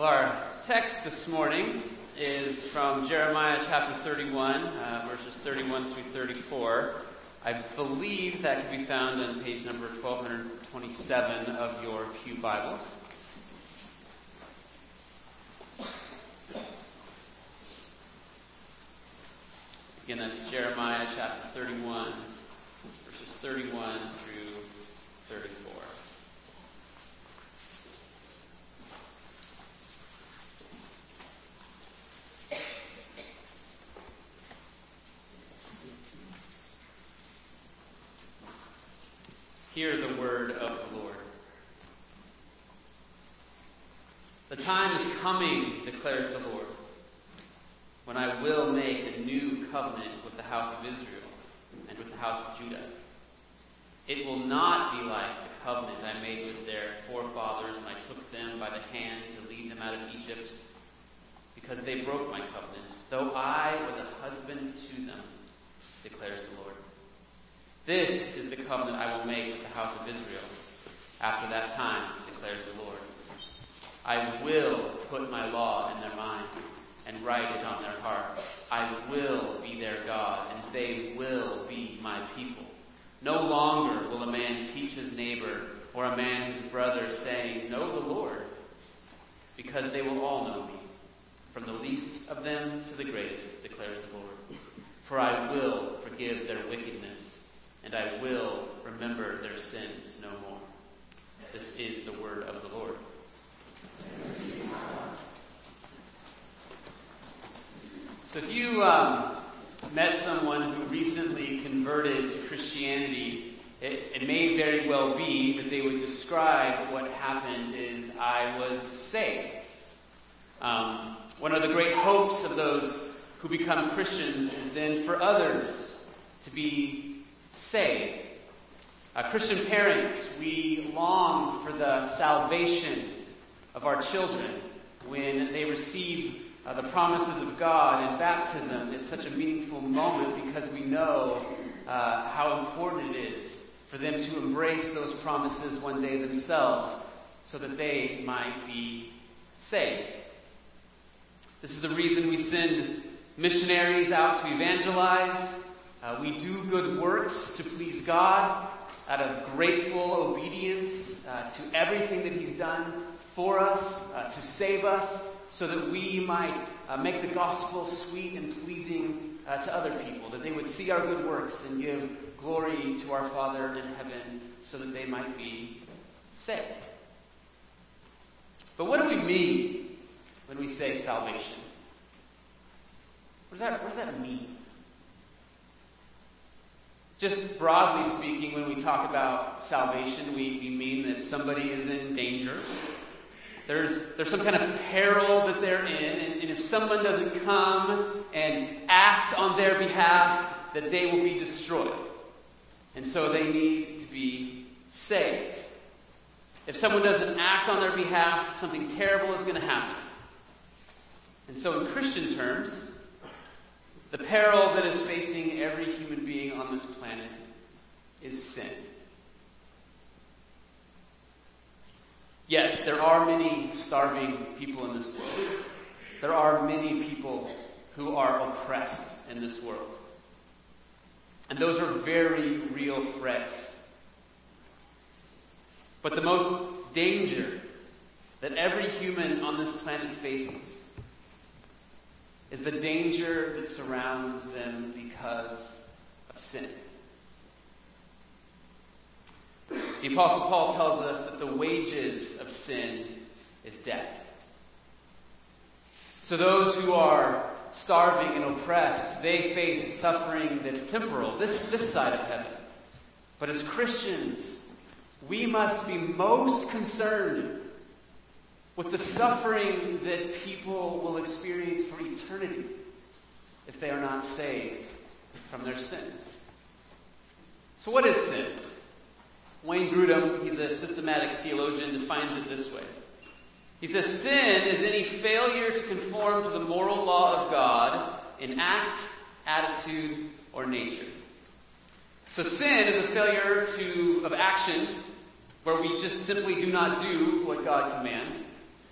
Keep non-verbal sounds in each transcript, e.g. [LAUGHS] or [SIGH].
Well, our text this morning is from Jeremiah chapter 31, uh, verses 31 through 34. I believe that can be found on page number 1227 of your Pew Bibles. Again, that's Jeremiah chapter 31, verses 31 through 34. Hear the word of the Lord. The time is coming, declares the Lord, when I will make a new covenant with the house of Israel and with the house of Judah. It will not be like the covenant I made with their forefathers when I took them by the hand to lead them out of Egypt, because they broke my covenant, though I was a husband to them, declares the Lord. This is the covenant I will make with the house of Israel after that time, declares the Lord. I will put my law in their minds and write it on their hearts. I will be their God, and they will be my people. No longer will a man teach his neighbor or a man his brother, saying, Know the Lord, because they will all know me, from the least of them to the greatest, declares the Lord. For I will forgive their wickedness and I will remember their sins no more. This is the word of the Lord. So if you um, met someone who recently converted to Christianity, it, it, may very well be that they would describe what happened is I was saved. Um, one of the great hopes of those who become Christians is then for others to be saved. Uh, Christian parents, we long for the salvation of our children when they receive uh, the promises of God in baptism. It's such a meaningful moment because we know uh, how important it is for them to embrace those promises one day themselves so that they might be saved. This is the reason we send missionaries out to evangelize. Uh, we do good works to please God out of grateful obedience uh, to everything that He's done for us, uh, to save us, so that we might uh, make the gospel sweet and pleasing uh, to other people, that they would see our good works and give glory to our Father in heaven, so that they might be saved. But what do we mean when we say salvation? What does that, what does that mean? Just broadly speaking, when we talk about salvation, we, we mean that somebody is in danger. There's, there's some kind of peril that they're in, and, and if someone doesn't come and act on their behalf, that they will be destroyed. And so they need to be saved. If someone doesn't act on their behalf, something terrible is going to happen. And so, in Christian terms, the peril that is facing every human being on this planet is sin. Yes, there are many starving people in this world. There are many people who are oppressed in this world. And those are very real threats. But the most danger that every human on this planet faces is the danger that surrounds them because of sin. The Apostle Paul tells us that the wages of sin is death. So those who are starving and oppressed, they face suffering that's temporal, this, this side of heaven. But as Christians, we must be most concerned with the suffering that people will experience for eternity if they are not saved from their sins. So, what is sin? Wayne Grudem, he's a systematic theologian, defines it this way. He says, Sin is any failure to conform to the moral law of God in act, attitude, or nature. So sin is a failure to, of action where we just simply do not do what God commands.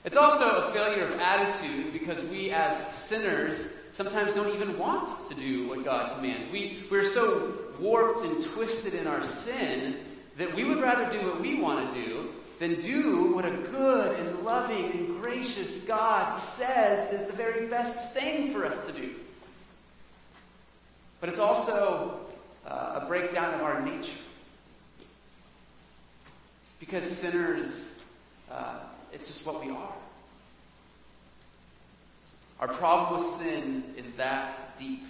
It's also a failure of attitude because we as sinners sometimes don't even want to do what God commands. We, we're so warped and twisted in our sin that we would rather do what we want to do than do what a good and loving and gracious God says is the very best thing for us to do. But it's also uh, a breakdown of our nature. Because sinners, uh, it's just what we are. Our problem with sin is that deep.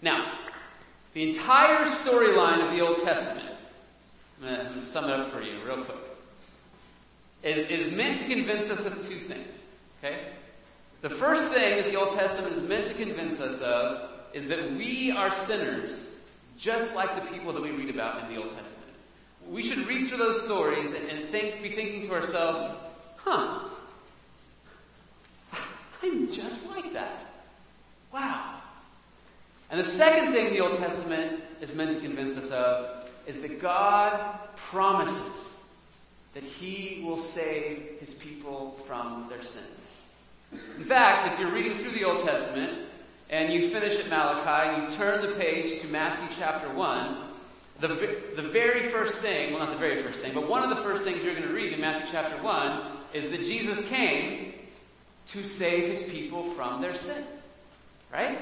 Now, the entire storyline of the Old Testament, I'm going to sum it up for you real quick, is, is meant to convince us of two things. Okay? The first thing that the Old Testament is meant to convince us of is that we are sinners, just like the people that we read about in the Old Testament. We should read through those stories and, and think, be thinking to ourselves, huh, I'm just like that. Wow. And the second thing the Old Testament is meant to convince us of is that God promises that He will save His people from their sins. In fact, if you're reading through the Old Testament and you finish at Malachi and you turn the page to Matthew chapter 1, the, the very first thing, well, not the very first thing, but one of the first things you're going to read in Matthew chapter 1 is that Jesus came to save his people from their sins. Right?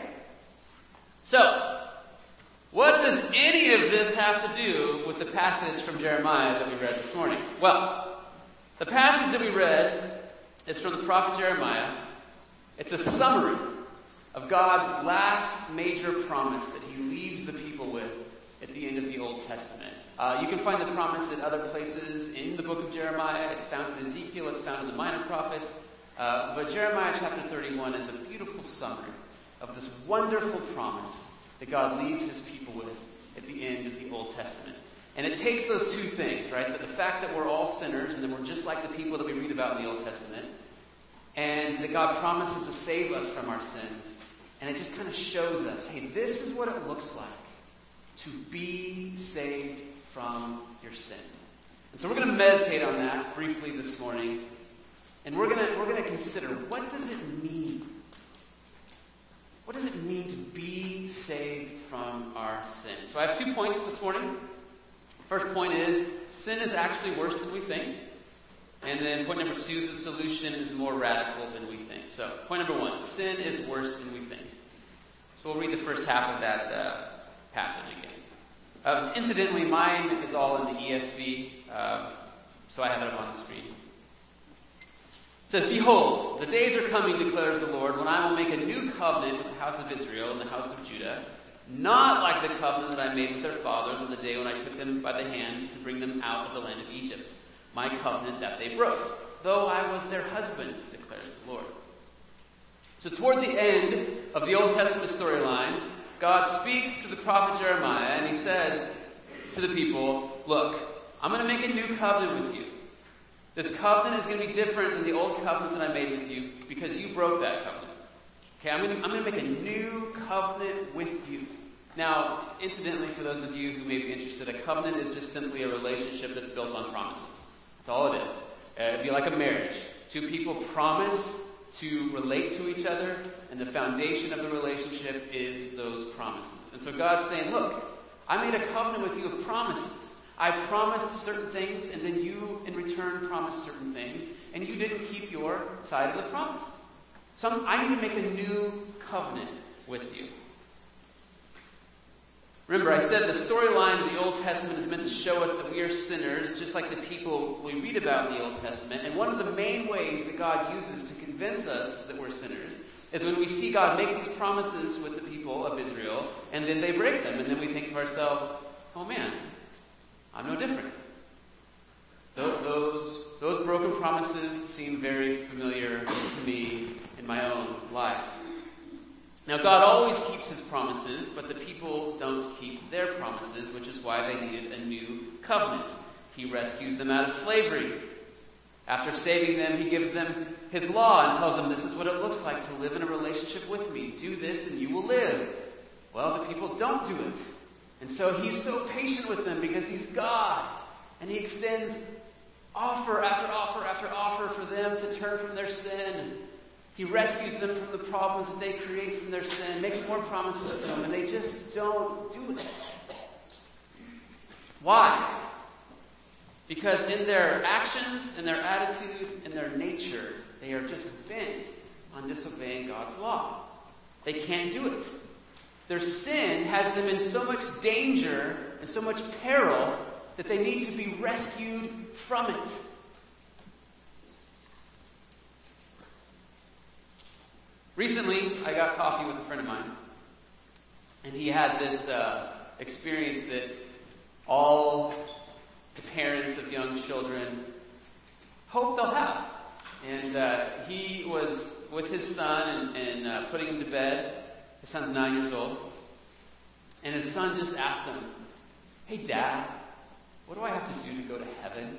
So, what does any of this have to do with the passage from Jeremiah that we read this morning? Well, the passage that we read is from the prophet Jeremiah. It's a summary of God's last major promise that he leaves the people with at the end of the Old Testament. Uh, you can find the promise at other places in the book of Jeremiah. It's found in Ezekiel, it's found in the minor prophets. Uh, but Jeremiah chapter 31 is a beautiful summary of this wonderful promise that God leaves his people with at the end of the Old Testament. And it takes those two things, right? That the fact that we're all sinners and that we're just like the people that we read about in the Old Testament, and that God promises to save us from our sins. And it just kind of shows us, hey, this is what it looks like to be saved from your sin. And so we're going to meditate on that briefly this morning and we're going to, we're going to consider what does it mean? What does it mean to be saved from our sin? So I have two points this morning. First point is sin is actually worse than we think. And then point number two, the solution is more radical than we think. So point number one, sin is worse than we think. So we'll read the first half of that uh, passage again. Um, incidentally, mine is all in the ESV, uh, so I have it up on the screen says, Behold, the days are coming, declares the Lord, when I will make a new covenant with the house of Israel and the house of Judah, not like the covenant that I made with their fathers on the day when I took them by the hand to bring them out of the land of Egypt, my covenant that they broke, though I was their husband, declares the Lord. So toward the end of the Old Testament storyline, God speaks to the prophet Jeremiah and he says to the people, Look, I'm going to make a new covenant with you. This covenant is going to be different than the old covenant that I made with you because you broke that covenant. Okay, I'm going, to, I'm going to make a new covenant with you. Now, incidentally, for those of you who may be interested, a covenant is just simply a relationship that's built on promises. That's all it is. Uh, it'd be like a marriage. Two people promise to relate to each other, and the foundation of the relationship is those promises. And so God's saying, look, I made a covenant with you of promises. I promised certain things, and then you, in return, promised certain things, and you didn't keep your side of the promise. So I'm, I need to make a new covenant with you. Remember, I said the storyline of the Old Testament is meant to show us that we are sinners, just like the people we read about in the Old Testament. And one of the main ways that God uses to convince us that we're sinners is when we see God make these promises with the people of Israel, and then they break them, and then we think to ourselves, oh man, I'm no different. Those, those broken promises seem very familiar to me in my own life. Now, God always keeps his promises, but the people don't keep their promises, which is why they needed a new covenant. He rescues them out of slavery. After saving them, he gives them his law and tells them this is what it looks like to live in a relationship with me. Do this and you will live. Well, the people don't do it. And so he's so patient with them because he's God. And he extends offer after offer after offer for them to turn from their sin. He rescues them from the problems that they create from their sin, makes more promises to them, and they just don't do it. Why? Because in their actions, in their attitude, in their nature, they are just bent on disobeying God's law. They can't do it. Their sin has them in so much danger and so much peril that they need to be rescued from it. Recently, I got coffee with a friend of mine, and he had this uh, experience that all the parents of young children hope they'll have. And uh, he was with his son and, and uh, putting him to bed. His son's nine years old. And his son just asked him, Hey, Dad, what do I have to do to go to heaven?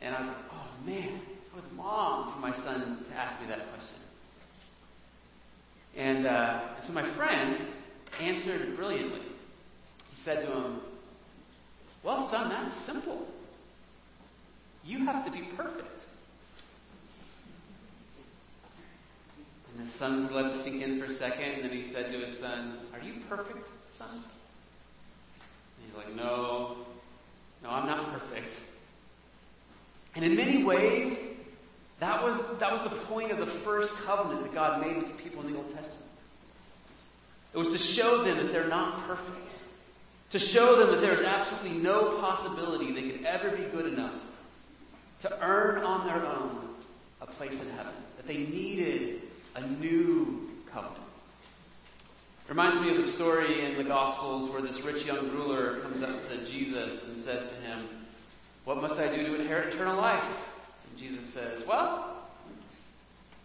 And I was like, Oh, man, I was mom for my son to ask me that question. And, uh, and so my friend answered brilliantly. He said to him, Well, son, that's simple. You have to be perfect. And the son let it sink in for a second, and then he said to his son, Are you perfect, son? And he's like, No, no, I'm not perfect. And in many ways, that was, that was the point of the first covenant that God made with the people in the Old Testament. It was to show them that they're not perfect. To show them that there is absolutely no possibility they could ever be good enough to earn on their own a place in heaven. That they needed a new covenant. It reminds me of the story in the Gospels where this rich young ruler comes up to Jesus and says to him, What must I do to inherit eternal life? And Jesus says, Well,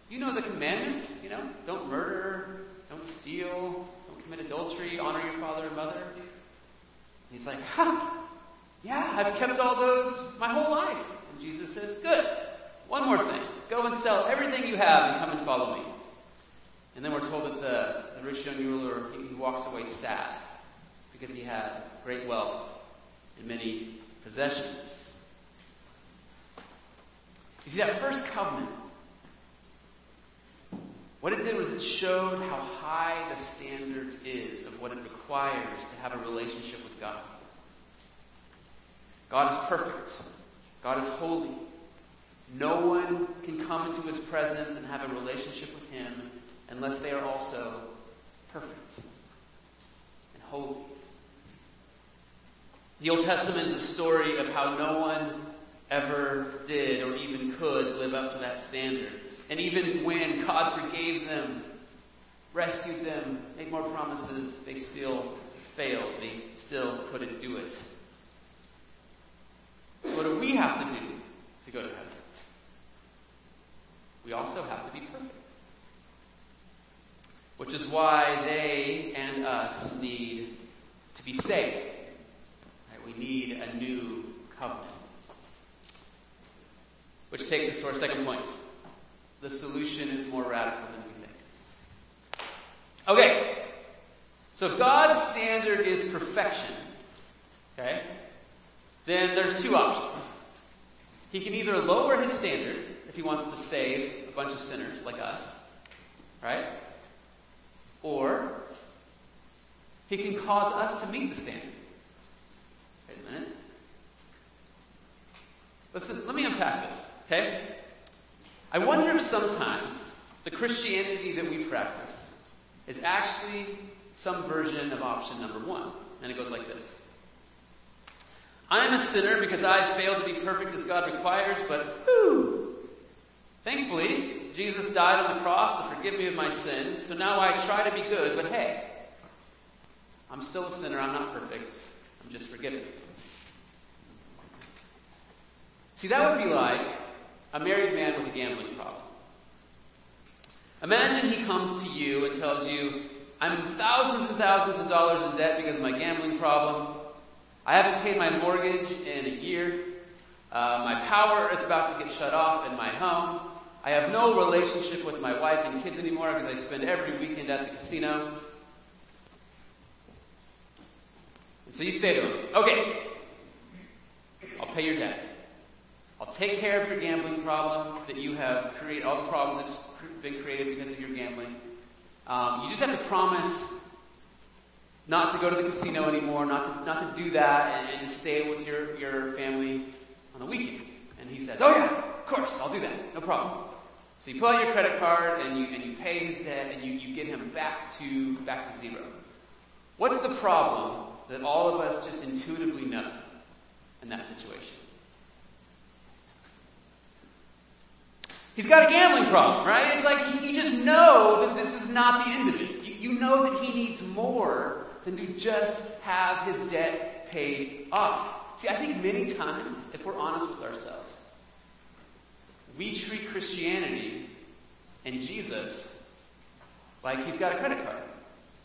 you know the commandments, you know, don't murder, don't steal, don't commit adultery, honor your father and mother. And he's like, Ha! Yeah, I've kept all those my whole life. Jesus says, Good. One more thing. Go and sell everything you have and come and follow me. And then we're told that the, the rich young ruler, he, he walks away sad because he had great wealth and many possessions. You see, that first covenant, what it did was it showed how high the standard is of what it requires to have a relationship with God. God is perfect. God is holy. No one can come into his presence and have a relationship with him unless they are also perfect and holy. The Old Testament is a story of how no one ever did or even could live up to that standard. And even when God forgave them, rescued them, made more promises, they still failed. They still couldn't do it. What do we have to do to go to heaven? We also have to be perfect. Which is why they and us need to be saved. Right? We need a new covenant. Which takes us to our second point. The solution is more radical than we think. Okay. So if God's standard is perfection, okay, then there's two options. He can either lower his standard if he wants to save a bunch of sinners like us, right? Or he can cause us to meet the standard. Wait a minute. Listen, let me unpack this, okay? I wonder if sometimes the Christianity that we practice is actually some version of option number one. And it goes like this. I am a sinner because I failed to be perfect as God requires, but whoo! Thankfully, Jesus died on the cross to forgive me of my sins, so now I try to be good, but hey, I'm still a sinner, I'm not perfect, I'm just forgiven. See, that would be like a married man with a gambling problem. Imagine he comes to you and tells you, I'm thousands and thousands of dollars in debt because of my gambling problem. I haven't paid my mortgage in a year. Uh, my power is about to get shut off in my home. I have no relationship with my wife and kids anymore because I spend every weekend at the casino. And so you say to him, okay, I'll pay your debt. I'll take care of your gambling problem that you have created, all the problems that have been created because of your gambling. Um, you just have to promise not to go to the casino anymore, not to, not to do that, and, and stay with your, your family on the weekends. And he says, Oh, yeah, of course, I'll do that. No problem. So you pull out your credit card and you, and you pay his debt and you, you get him back to, back to zero. What's the problem that all of us just intuitively know in that situation? He's got a gambling problem, right? It's like you just know that this is not the end of it. You, you know that he needs more than to just have his debt paid off. See, I think many times, if we're honest with ourselves, we treat Christianity and Jesus like he's got a credit card.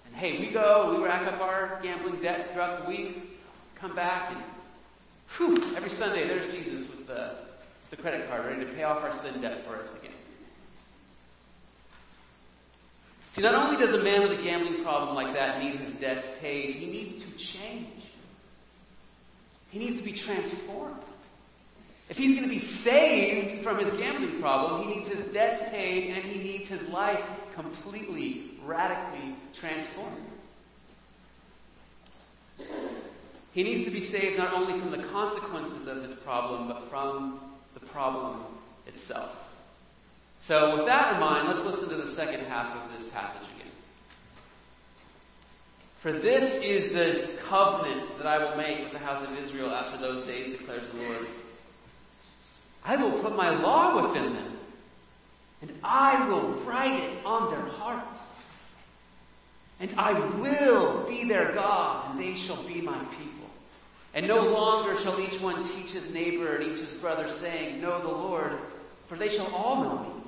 And hey, we go, we rack up our gambling debt throughout the week, come back, and whew, every Sunday there's Jesus with the the credit card, ready to pay off our sin debt for us again. See, not only does a man with a gambling problem like that need his debts paid, he needs to change. He needs to be transformed. If he's going to be saved from his gambling problem, he needs his debts paid and he needs his life completely, radically transformed. He needs to be saved not only from the consequences of his problem, but from the problem itself. So, with that in mind, let's listen to the second half of this passage again. For this is the covenant that I will make with the house of Israel after those days, declares the Lord. I will put my law within them, and I will write it on their hearts. And I will be their God, and they shall be my people. And no longer shall each one teach his neighbor and each his brother, saying, Know the Lord, for they shall all know me.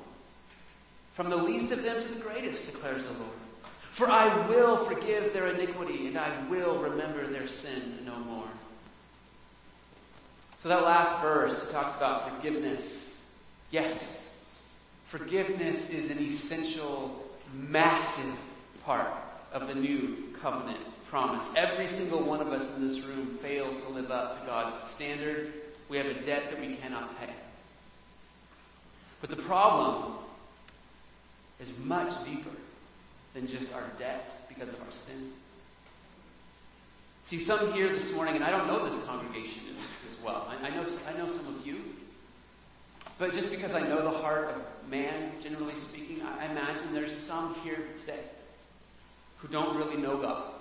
From the least of them to the greatest, declares the Lord. For I will forgive their iniquity, and I will remember their sin no more. So that last verse talks about forgiveness. Yes, forgiveness is an essential, massive part of the new covenant promise. Every single one of us in this room fails to live up to God's standard. We have a debt that we cannot pay. But the problem is much deeper than just our debt because of our sin. See, some here this morning, and I don't know this congregation as, as well. I, I, know, I know some of you. But just because I know the heart of man, generally speaking, I, I imagine there's some here today who don't really know God.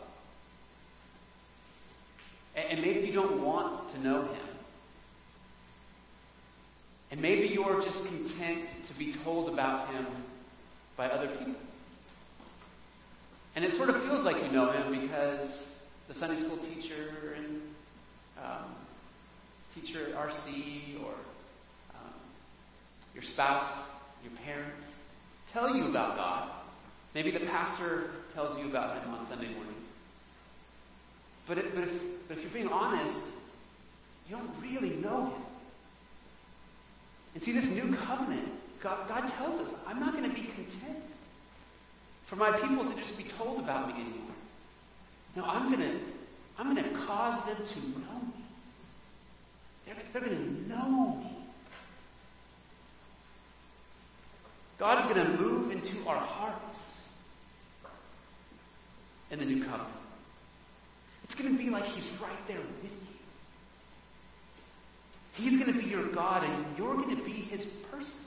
And maybe you don't want to know him. And maybe you're just content to be told about him by other people. And it sort of feels like you know him because the Sunday school teacher and um, teacher RC or um, your spouse, your parents tell you about God. Maybe the pastor tells you about him on Sunday morning. But, but, if, but if you're being honest, you don't really know Him. And see, this new covenant, God, God tells us, I'm not going to be content for my people to just be told about me anymore. No, I'm going to I'm going to cause them to know me. They're, they're going to know me. God is going to move into our hearts in the new covenant. It's going to be like He's right there with you. He's going to be your God, and you're going to be His person.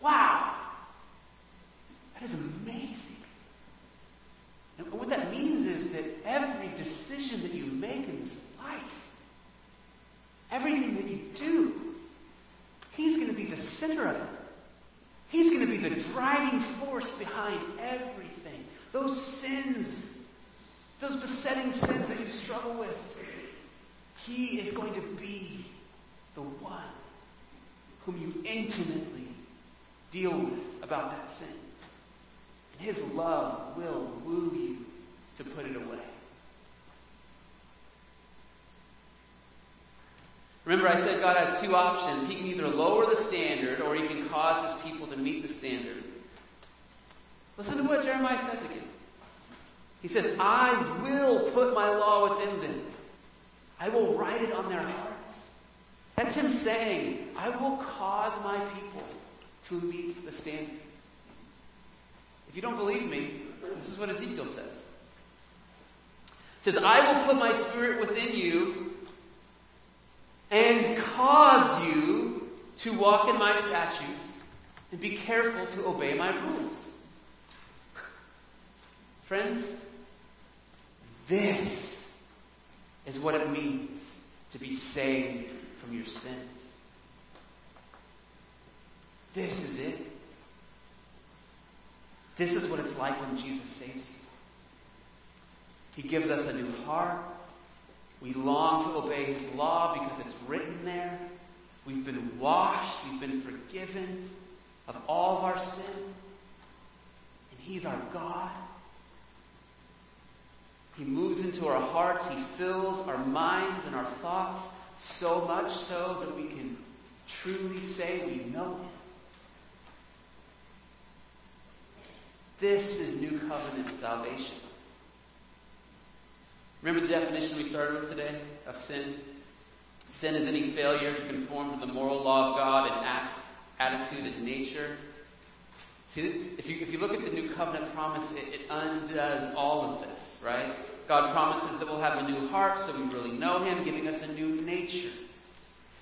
Wow! That is amazing. And what that means is that every decision that you make in this life, everything that you do, He's going to be the center of it. He's going to be the driving force behind everything. Those sins, those besetting sins that you struggle with, He is going to be the one whom you intimately deal with about that sin. And His love will woo you to put it away. Remember, I said God has two options. He can either lower the standard or he can cause his people to meet the standard. Listen to what Jeremiah says again. He says, I will put my law within them. I will write it on their hearts. That's him saying, I will cause my people to meet the standard. If you don't believe me, this is what Ezekiel says. It says, I will put my spirit within you and cause you to walk in my statutes and be careful to obey my rules. Friends, this is what it means to be saved from your sins. This is it. This is what it's like when Jesus saves you. He gives us a new heart. We long to obey His law because it's written there. We've been washed. We've been forgiven of all of our sin. And He's our God. He moves into our hearts. He fills our minds and our thoughts so much so that we can truly say we know Him. This is new covenant salvation. Remember the definition we started with today of sin? Sin is any failure to conform to the moral law of God in act, attitude, and nature. See, if you, if you look at the new covenant promise, it, it undoes all of this, right? God promises that we'll have a new heart, so we really know Him, giving us a new nature.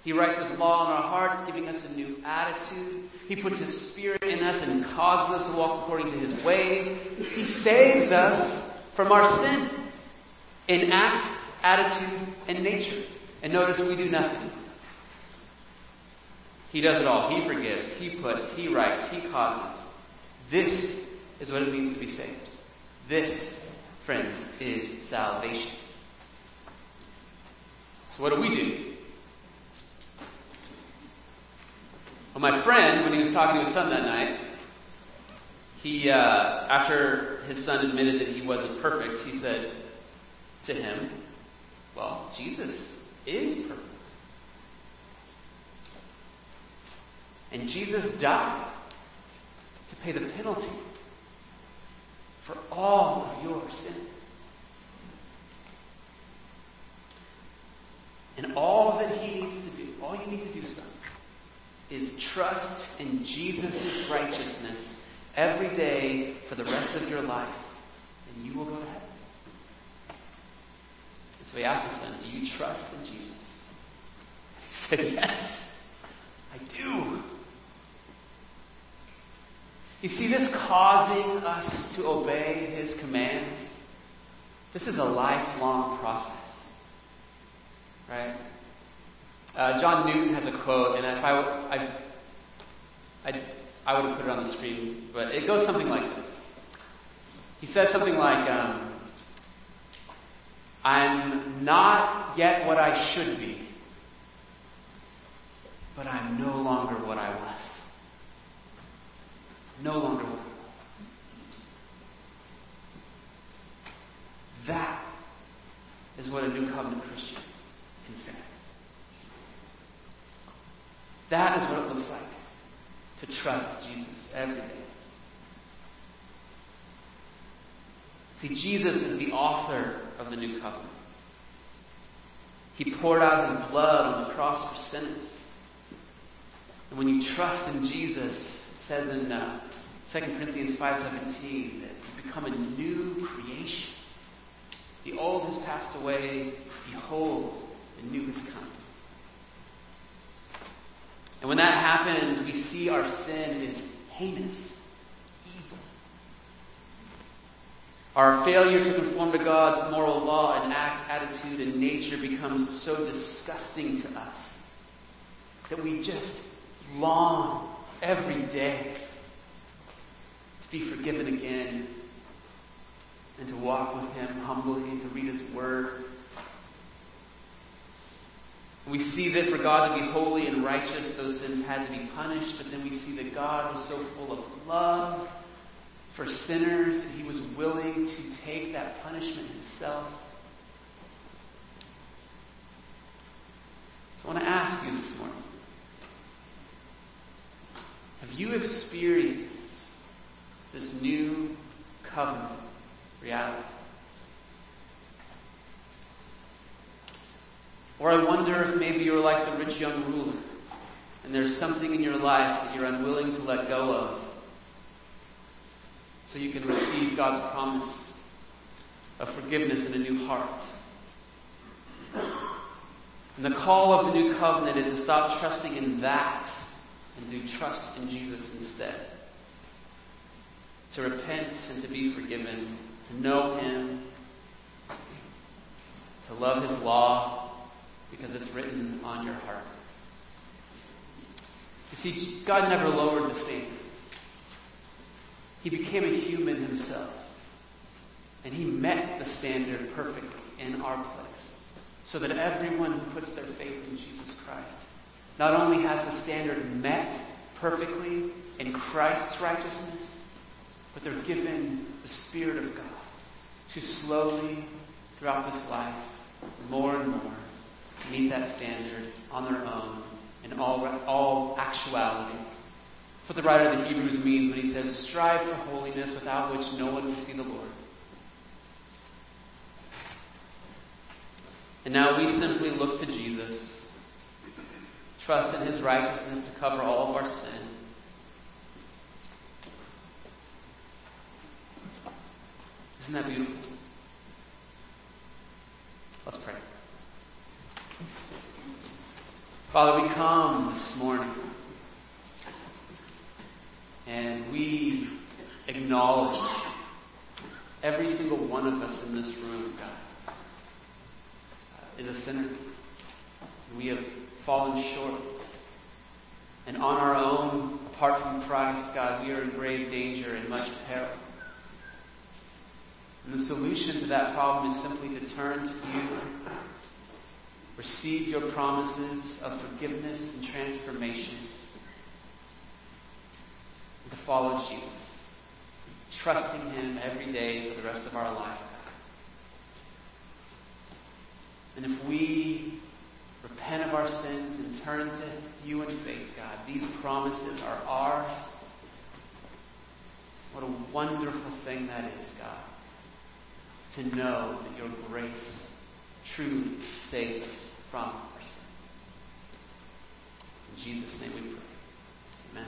He writes His law in our hearts, giving us a new attitude. He puts His Spirit in us and causes us to walk according to His ways. He saves us from our sin in act, attitude, and nature. And notice we do nothing. He does it all. He forgives, He puts, He writes, He causes. This is what it means to be saved. This, friends, is salvation. So what do we do? Well, my friend, when he was talking to his son that night, he, uh, after his son admitted that he wasn't perfect, he said to him, Well, Jesus is perfect. And Jesus died to pay the penalty for all of your sin. And all that he needs to do, all you need to do, son, is trust in Jesus' righteousness every day for the rest of your life, and you will go to heaven. And so he asked his son, Do you trust in Jesus? [LAUGHS] He said, Yes, I do. You see, this causing us to obey his commands, this is a lifelong process. Right? Uh, John Newton has a quote, and if I, I, I, I would have put it on the screen, but it goes something like this. He says something like, um, I'm not yet what I should be, but I'm no longer what I was. No longer I was. That is what a new covenant Christian can say. That is what it looks like to trust Jesus every day. See, Jesus is the author of the new covenant. He poured out his blood on the cross for sinners. And when you trust in Jesus, says in uh, 2 Corinthians 5.17 that you become a new creation. The old has passed away. Behold, the new has come. And when that happens, we see our sin is heinous, evil. Our failure to conform to God's moral law and act, attitude, and nature becomes so disgusting to us that we just long every day to be forgiven again and to walk with Him humbly and to read His Word we see that for God to be holy and righteous, those sins had to be punished, but then we see that God was so full of love for sinners that he was willing to take that punishment himself. So I want to ask you this morning have you experienced this new covenant reality? Or I wonder if maybe you're like the rich young ruler and there's something in your life that you're unwilling to let go of so you can receive God's promise of forgiveness and a new heart. And the call of the new covenant is to stop trusting in that and do trust in Jesus instead. To repent and to be forgiven, to know Him, to love His law because it's written on your heart. You see, God never lowered the standard. He became a human himself. And he met the standard perfectly in our place. So that everyone who puts their faith in Jesus Christ not only has the standard met perfectly in Christ's righteousness, but they're given the Spirit of God to slowly, throughout this life, more and more, meet that standard on their own in all, all actuality. That's what the writer of the Hebrews means when he says, strive for holiness without which no one will see the Lord. And now we simply look to Jesus, trust in his righteousness to cover all of our sin. Isn't that beautiful? Let's pray. Father, we come this morning and we acknowledge every single one of us in this room, God, is a sinner. We have fallen short. And on our own, apart from Christ, God, we are in grave danger and much peril. And the solution to that problem is simply to turn to you receive your promises of forgiveness and transformation, and to follow Jesus, trusting Him every day for the rest of our life. And if we repent of our sins and turn to you in faith, God, these promises are ours. What a wonderful thing that is, God, to know that your grace truly saves us from our sin. In Jesus' name we pray.